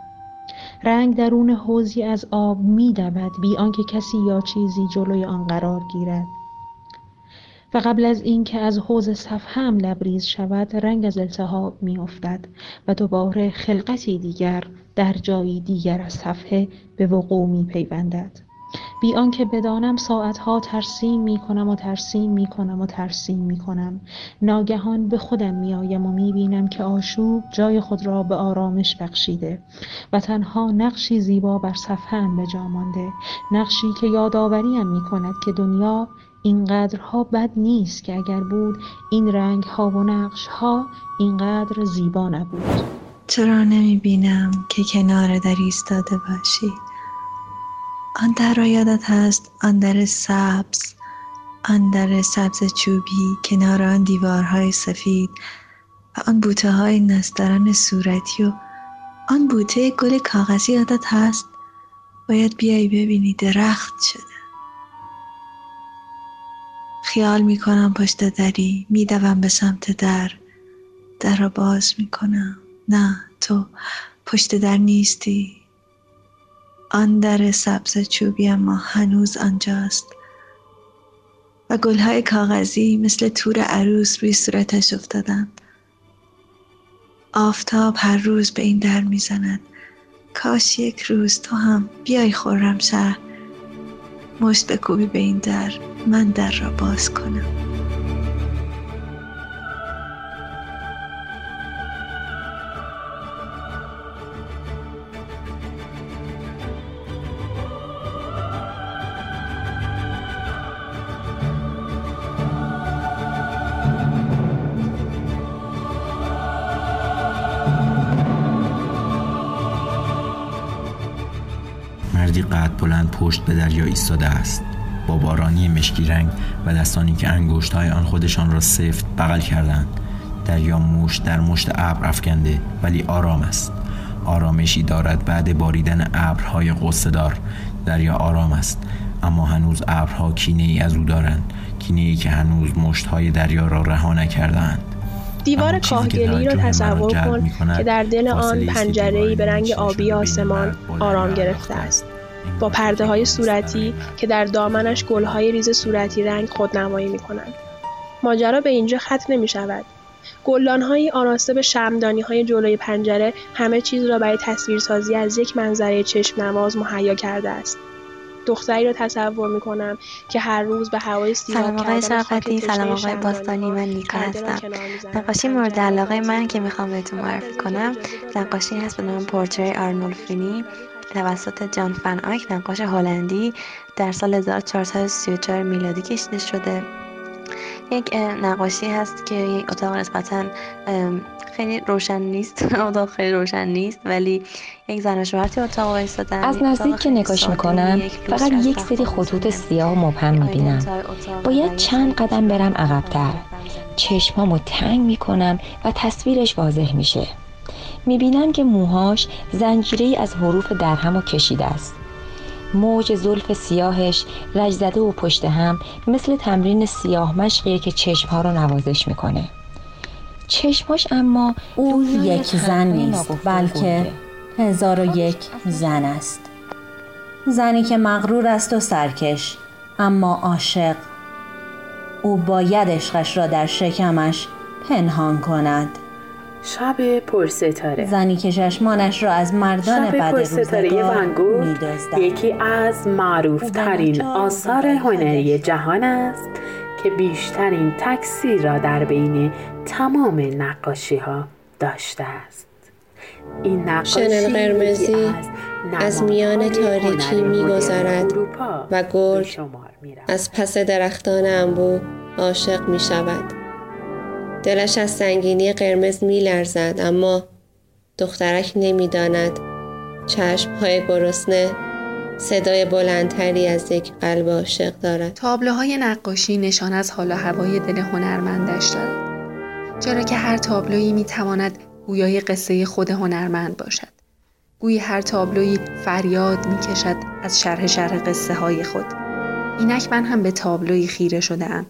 [SPEAKER 15] رنگ درون حوزی از آب می دود بی آنکه کسی یا چیزی جلوی آن قرار گیرد. قبل از اینکه از حوز صفحه‌ام لبریز شود رنگ از التهاب میافتد و دوباره خلقتی دیگر در جایی دیگر از صفحه به وقوع می پیوندد. بی آنکه بدانم ساعتها ترسیم می کنم و ترسیم می کنم و ترسیم می کنم ناگهان به خودم می آیم و می بینم که آشوب جای خود را به آرامش بخشیده و تنها نقشی زیبا بر صفحه به جا مانده نقشی که یادآوریم می کند که دنیا اینقدرها بد نیست که اگر بود این رنگ ها و نقش ها اینقدر زیبا نبود.
[SPEAKER 16] چرا نمی بینم که کنار در ایستاده باشی؟ آن در را یادت هست آن در سبز آن در سبز چوبی کنار آن دیوارهای سفید و آن بوته های نستران صورتی و آن بوته گل کاغذی یادت هست؟ باید بیای ببینی درخت شده خیال می کنم پشت دری می دوم به سمت در. در را باز می کنم نه تو پشت در نیستی. آن در سبز چوبی اما هنوز آنجاست. و گلهای کاغذی مثل تور عروس روی صورتش افتادن. آفتاب هر روز به این در می‌زند. کاش یک روز تو هم بیای خورم شهر مشت بکوبی به این در من در را باز کنم.
[SPEAKER 17] پشت به دریا ایستاده است. با بارانی مشکی رنگ و دستانی که انگشت های آن خودشان را سفت بغل کردند دریا مشت در مشت ابر افکنده ولی آرام است. آرامشی دارد بعد باریدن ابرهای قصدار دریا آرام است اما هنوز ابرها کینه ای از او دارند کینه ای که هنوز مشت های دریا را رها نکردند
[SPEAKER 18] دیوار کاهگلی را تصور کن که در دل آن پنجره به رنگ آبی آسمان آرام گرفته است. با پرده های صورتی که در دامنش گل های ریز صورتی رنگ خودنمایی می کنند. ماجرا به اینجا ختم نمی شود. گلدان های آراسته به شمدانی های جلوی پنجره همه چیز را برای تصویرسازی از یک منظره چشم نواز مهیا کرده است. دختری را تصور می کنم که هر روز به هوای سیاه
[SPEAKER 19] سلام آقای شرفتی سلام آقای باستانی من نیکا هستم نقاشی مورد علاقه من که می‌خوام بهتون معرفی کنم نقاشی هست به نام پورتری آرنولفینی توسط جان فن آیک نقاش هلندی در سال 1434 میلادی کشیده شده. یک نقاشی هست که یک اتاق نسبتا خیلی روشن نیست. اتاق خیلی روشن نیست ولی یک زن و شوهر اتاق وایسادن
[SPEAKER 20] از نزدیک که نگاش می‌کنم فقط یک سری خطوط سیاه مبهم می‌بینم باید چند قدم برم عقبتر. چشمامو تنگ می‌کنم و تصویرش واضح میشه. می‌بینم که موهاش زنجیره از حروف درهم و کشیده است. موج زلف سیاهش رجزده و پشت هم مثل تمرین سیاه مشقیه که چشمها رو نوازش می‌کنه. چشماش اما
[SPEAKER 21] او یک زن نیست بلکه هزار و یک زن است. زنی که مغرور است و سرکش اما عاشق. او باید عشقش را در شکمش پنهان کند.
[SPEAKER 7] شب پرستاره
[SPEAKER 21] زنی که چشمانش را از مردان
[SPEAKER 7] شب
[SPEAKER 21] بد میدزدد
[SPEAKER 7] یکی از معروف ترین آثار هنری جهان است که بیشترین تکثیر را در بین تمام نقاشی ها داشته است این نقاشی
[SPEAKER 22] شنل قرمزی
[SPEAKER 7] از
[SPEAKER 22] از میان تاریکی میگذرد و گرگ. از پس درختان انبو عاشق می شود. دلش از سنگینی قرمز می لرزد اما دخترک نمی داند چشم های گرسنه صدای بلندتری از یک قلب عاشق دارد.
[SPEAKER 23] تابلوهای نقاشی نشان از حال و هوای دل هنرمندش دارد. چرا که هر تابلویی می تواند گویای قصه خود هنرمند باشد. گویی هر تابلویی فریاد می کشد از شرح شرح قصه های خود. اینک من هم به تابلوی خیره شده ام.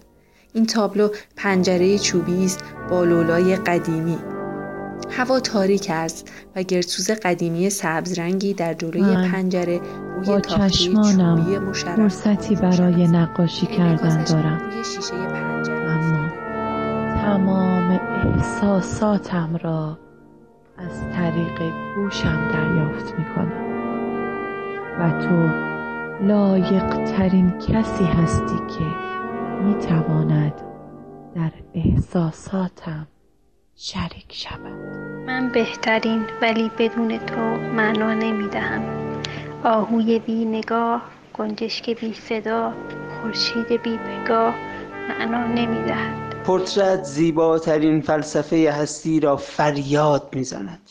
[SPEAKER 23] این تابلو پنجره چوبی است با لولای قدیمی. هوا تاریک است و گرسوز قدیمی سبز رنگی در جلوی پنجره روی چوبی
[SPEAKER 24] چشمانم
[SPEAKER 23] مشرف
[SPEAKER 24] فرصتی برای نقاشی کردن دارم. اما تمام احساساتم را از طریق گوشم دریافت می کنم و تو لایق ترین کسی هستی که می تواند در احساساتم شریک شود.
[SPEAKER 25] من بهترین ولی بدون تو معنا نمی‌دهم. آهوی بی نگاه گنجشک بی صدا خورشید بی پگاه معنا نمی‌دهد.
[SPEAKER 26] پورترت زیباترین فلسفه هستی را فریاد می‌زند.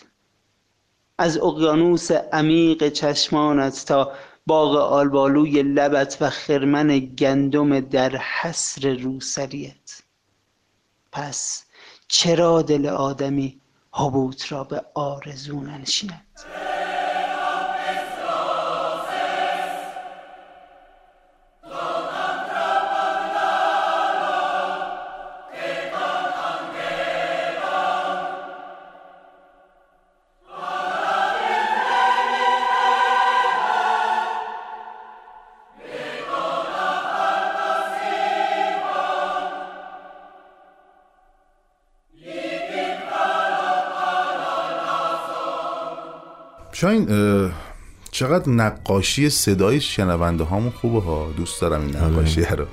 [SPEAKER 26] از اقیانوس عمیق چشمانت تا باغ آلبالوی لبت و خرمن گندم در حسر روسریت. پس چرا دل آدمی حبوط را به آرزو ننشیند؟
[SPEAKER 3] شاین چقدر نقاشی صدای شنونده هامون خوبه ها؟ دوست دارم این نقاشی رو.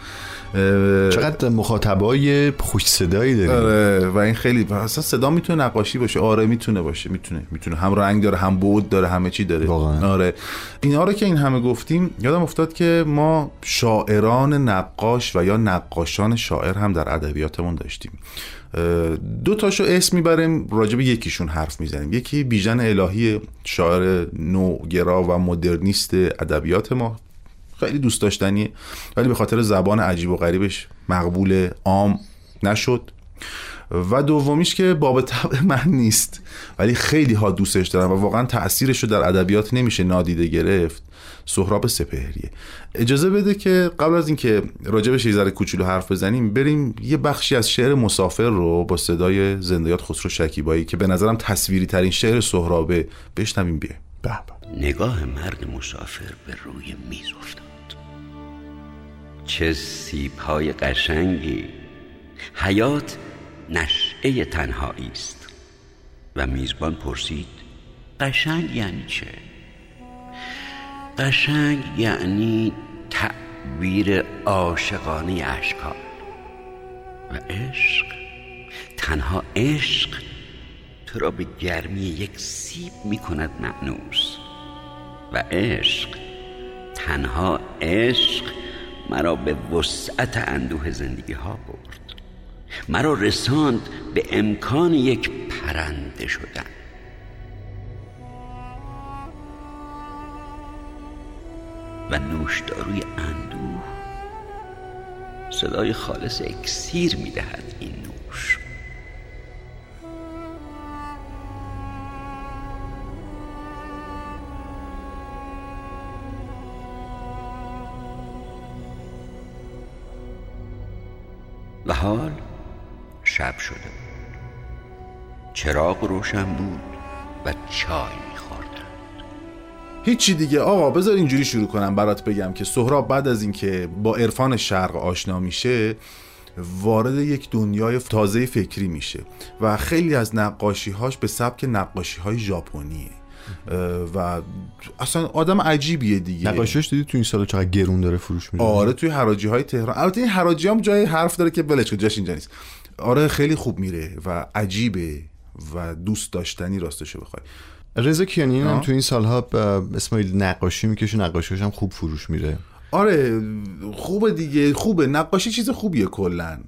[SPEAKER 1] چقدر مخاطبای خوش صدایی داریم.
[SPEAKER 3] آره و این خیلی اصلا صدا می‌تونه نقاشی باشه آره می‌تونه باشه می‌تونه می‌تونه. هم رنگ داره هم بود داره همه چی داره.
[SPEAKER 1] واقعا.
[SPEAKER 3] آره. اینا رو که این همه گفتیم یادم افتاد که ما شاعران نقاش و یا نقاشان شاعر هم در ادبیاتمون داشتیم. دو تاشو اسم می‌بریم راجب یکیشون حرف می‌زنیم. یکی بیژن الهی شاعر نوگرا و مدرنیست ادبیات ما. خیلی دوست داشتنیه. ولی به خاطر زبان عجیب و غریبش مقبول عام نشد. و دومیش که باب طبع من نیست ولی خیلی ها دوستش دارن و واقعا تاثیرش رو در ادبیات نمیشه نادیده گرفت. سهراب سپهریه. اجازه بده که قبل از اینکه راجبش یه ذره کوچولو حرف بزنیم بریم یه بخشی از شعر مسافر رو با صدای زندیات خسرو شکیبایی که به نظرم تصویری ترین شعر سهرابه بشنویم. بیه
[SPEAKER 27] نگاه مرد مسافر به روی میز افتاد. چه سیبهای قشنگی. حیات نشعه تنهایی است. و میزبان پرسید قشنگ یعنی چه؟ قشنگ یعنی تعبیر عاشقانه اشکال و عشق تنها عشق تو را به گرمی یک سیب می کند و عشق تنها عشق مرا به وسعت اندوه زندگی ها برد. مرا رساند به امکان یک پرنده شدن. و نوشداروی اندوه صدای خالص اکسیر می دهد این نوش. حال شب شده بود. چراغ روشن بود و چای میخوردن
[SPEAKER 3] هیچی دیگه. آقا بذار اینجوری شروع کنم برات بگم که سهراب بعد از اینکه با عرفان شرق آشنا میشه وارد یک دنیای تازه فکری میشه و خیلی از نقاشیهاش به سبک نقاشی های ژاپنیه. و اصلا آدم عجیبیه دیگه.
[SPEAKER 1] نقاشیش دیدی تو این سال چقدر گرون داره فروش میره
[SPEAKER 3] آره توی حراجی های تهران. البته این حراجی هم جای حرف داره که بلش جاش اینجا نیست. آره خیلی خوب میره و عجیبه و دوست داشتنی راستشو بخوای.
[SPEAKER 1] رضا کیانی هم تو این سالها اسماعیل نقاشی می‌کشه نقاشیش هم خوب فروش میره
[SPEAKER 3] آره خوبه دیگه خوبه. نقاشی چیز خوبیه کلا.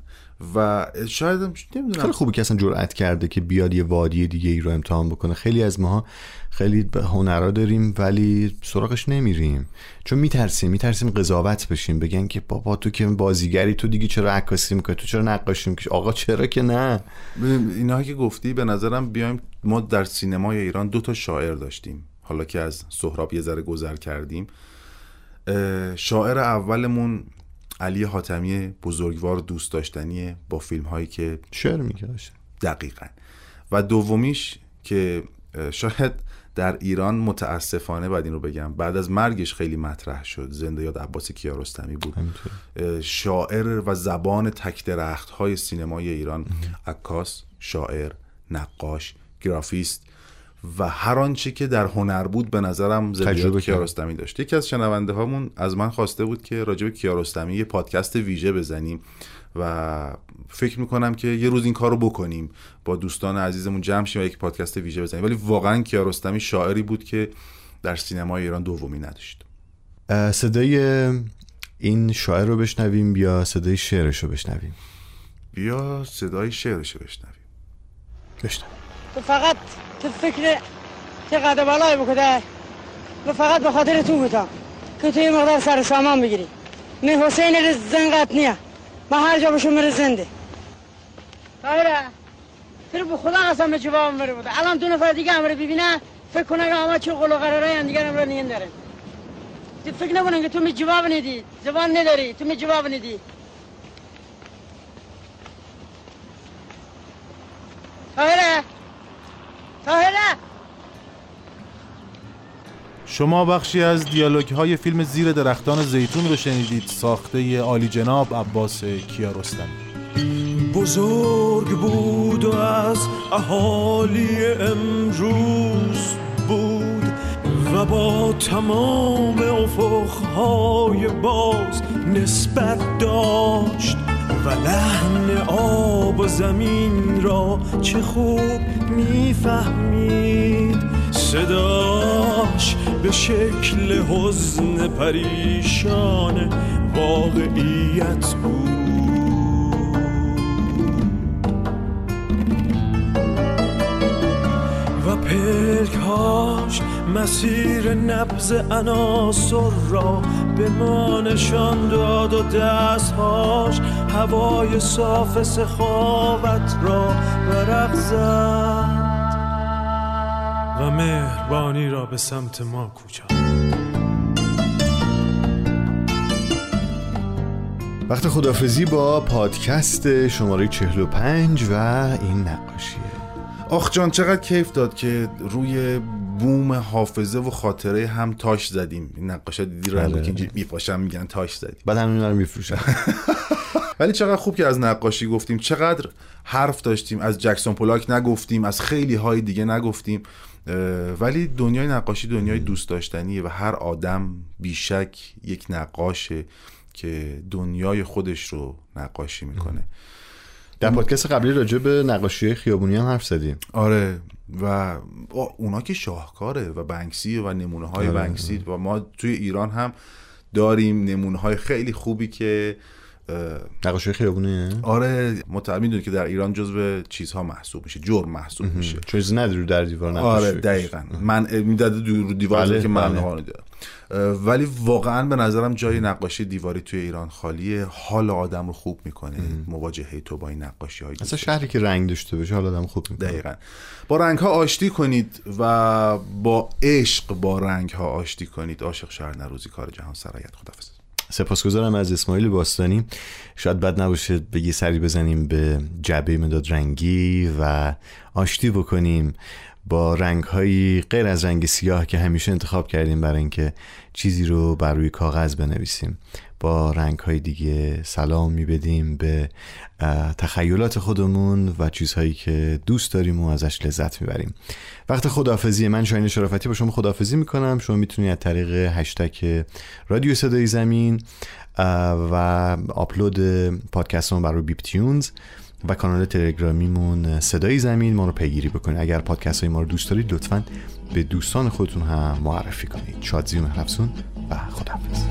[SPEAKER 3] و شاید نمی‌دونم.
[SPEAKER 1] خیلی خوبه که اصلا جرأت کرده که بیاد یه وادی دیگه ای رو امتحان بکنه. خیلی از ماها خیلی هنرا داریم ولی سراغش نمیریم. چون میترسیم میترسیم قضاوت بشیم. بگن که بابا تو که بازیگری تو دیگه چرا عکاسی می‌کنی تو چرا نقاشی می‌کنی آقا چرا که نه؟
[SPEAKER 3] اینا که گفتی به نظرم بیایم ما در سینمای ایران دو تا شاعر داشتیم. حالا که از سهراب یه ذره گذر کردیم. شاعر اولمون علی حاتمی بزرگوار دوست داشتنیه با فیلم هایی که
[SPEAKER 1] شعر میگه
[SPEAKER 3] دقیقا. و دومیش که شاید در ایران متاسفانه بعد این رو بگم بعد از مرگش خیلی مطرح شد. زنده یاد عباس کیارستمی بود. شاعر و زبان تک درخت های سینمای ایران عکاس شاعر نقاش گرافیست و هر آنچه که در هنر بود به نظرم تجربه کیارستمی داشت. یکی از شنونده هامون از من خواسته بود که راجع به کیارستمی یه پادکست ویژه بزنیم و فکر می‌کنم که یه روز این کار رو بکنیم با دوستان عزیزمون جمع شیم و یک پادکست ویژه بزنیم. ولی واقعا کیارستمی شاعری بود که در سینمای ایران دومی نداشت.
[SPEAKER 1] صدای این شاعر رو بشنویم یا صدای شعرش رو بشنویم؟
[SPEAKER 3] یا صدای شعرش رو بشنویم.
[SPEAKER 1] بشنویم.
[SPEAKER 28] تو فقط تو فکر قد بالای بکده و فقط به خاطر تو بودم که تو یه مقدار سر سامان بگیری. نه حسین زنگت نیه. من هر جا بشو میره زنده. بایره تو به خدا قسم به جواب بره بوده الان دو نفر دیگه امره ببینه فکر کنه که آما چه قلو قراره هم دیگه امره نیین داره. تو فکر نکنن که تو می جواب ندی. زبان نداری. تو می جواب ندی. تاهره تاهره
[SPEAKER 3] شما بخشی از دیالوگ های فیلم زیر درختان زیتون رو شنیدید ساخته عالی جناب عباس کیارستمی.
[SPEAKER 29] بزرگ بود و از اهالی امروز بود و با تمام افقهای باز نسبت داشت. و لحن آب و زمین را چه خوب می‌فهمید. صداش به شکل حزن پریشان واقعیت بود. و پلکاش مسیر نبز عناصر را به ما نشان داد و دستهاش هوای صاف سخاوت را ورق زد و مهربانی را به سمت ما کوچا
[SPEAKER 1] وقت خدافزی با پادکست شماره 45 و این نقاشیه.
[SPEAKER 3] آخ جان چقدر کیف داد که روی بوم حافظه و خاطره هم تاش زدیم. این نقاشا دیدی رو که اینجا میپاشن میگن تاش زدیم.
[SPEAKER 1] بعد همین رو میفروشن
[SPEAKER 3] ولی چقدر خوب که از نقاشی گفتیم چقدر حرف داشتیم از جکسون پولاک نگفتیم از خیلی های دیگه نگفتیم. ولی دنیای نقاشی دنیای دوست داشتنیه و هر آدم بیشک یک نقاشه که دنیای خودش رو نقاشی می‌کنه.
[SPEAKER 1] در پادکست قبلی راجع به نقاشی خیابونی هم حرف زدیم.
[SPEAKER 3] آره و اونا که شاهکاره و بنکسی و نمونه های آره. بنکسی و ما توی ایران هم داریم نمونه های خیلی خوبی که
[SPEAKER 1] نقاشی خیابونی
[SPEAKER 3] آره مطمئن می‌دونی که در ایران جزو چیزها محسوب میشه جرم محسوب میشه.
[SPEAKER 1] چیز نداری در دیوار نقاشی.
[SPEAKER 3] آره دقیقاً. من می‌داده رو دیوار بله، که من بله. ولی واقعا به نظرم جای نقاشی دیواری توی ایران خالیه. حال آدم رو خوب می‌کنه. مواجهه تو با این نقاشی های
[SPEAKER 1] اصلا شهری که رنگ داشته باشه حال آدم خوب می‌کنه.
[SPEAKER 3] دقیقا. با رنگ ها آشتی کنید و با عشق با رنگ ها آشتی کنید. عاشق شهر نروزی کار جهان سرایت خدافظ
[SPEAKER 1] سپاسگزارم از اسماعیل باستانی. شاید بد نباشه بگی سری بزنیم به جعبه مداد رنگی و آشتی بکنیم. با رنگ هایی غیر از رنگ سیاه که همیشه انتخاب کردیم برای اینکه چیزی رو بر روی کاغذ بنویسیم. با رنگ های دیگه سلام میبدیم به تخیلات خودمون و چیزهایی که دوست داریم و ازش لذت می‌بریم. وقت خداحافظی من شاین شرافتی با شما خداحافظی می‌کنم. شما می‌تونید از طریق هشتک رادیو صدای زمین و آپلود پادکست برای بیپ تیونز و کانال تلگرامیمون صدای زمین ما رو پیگیری بکنید. اگر پادکست های ما رو دوست دارید لطفا به دوستان خودتون هم معرفی کنید. شادزی و مهرفزون و خداحافظ.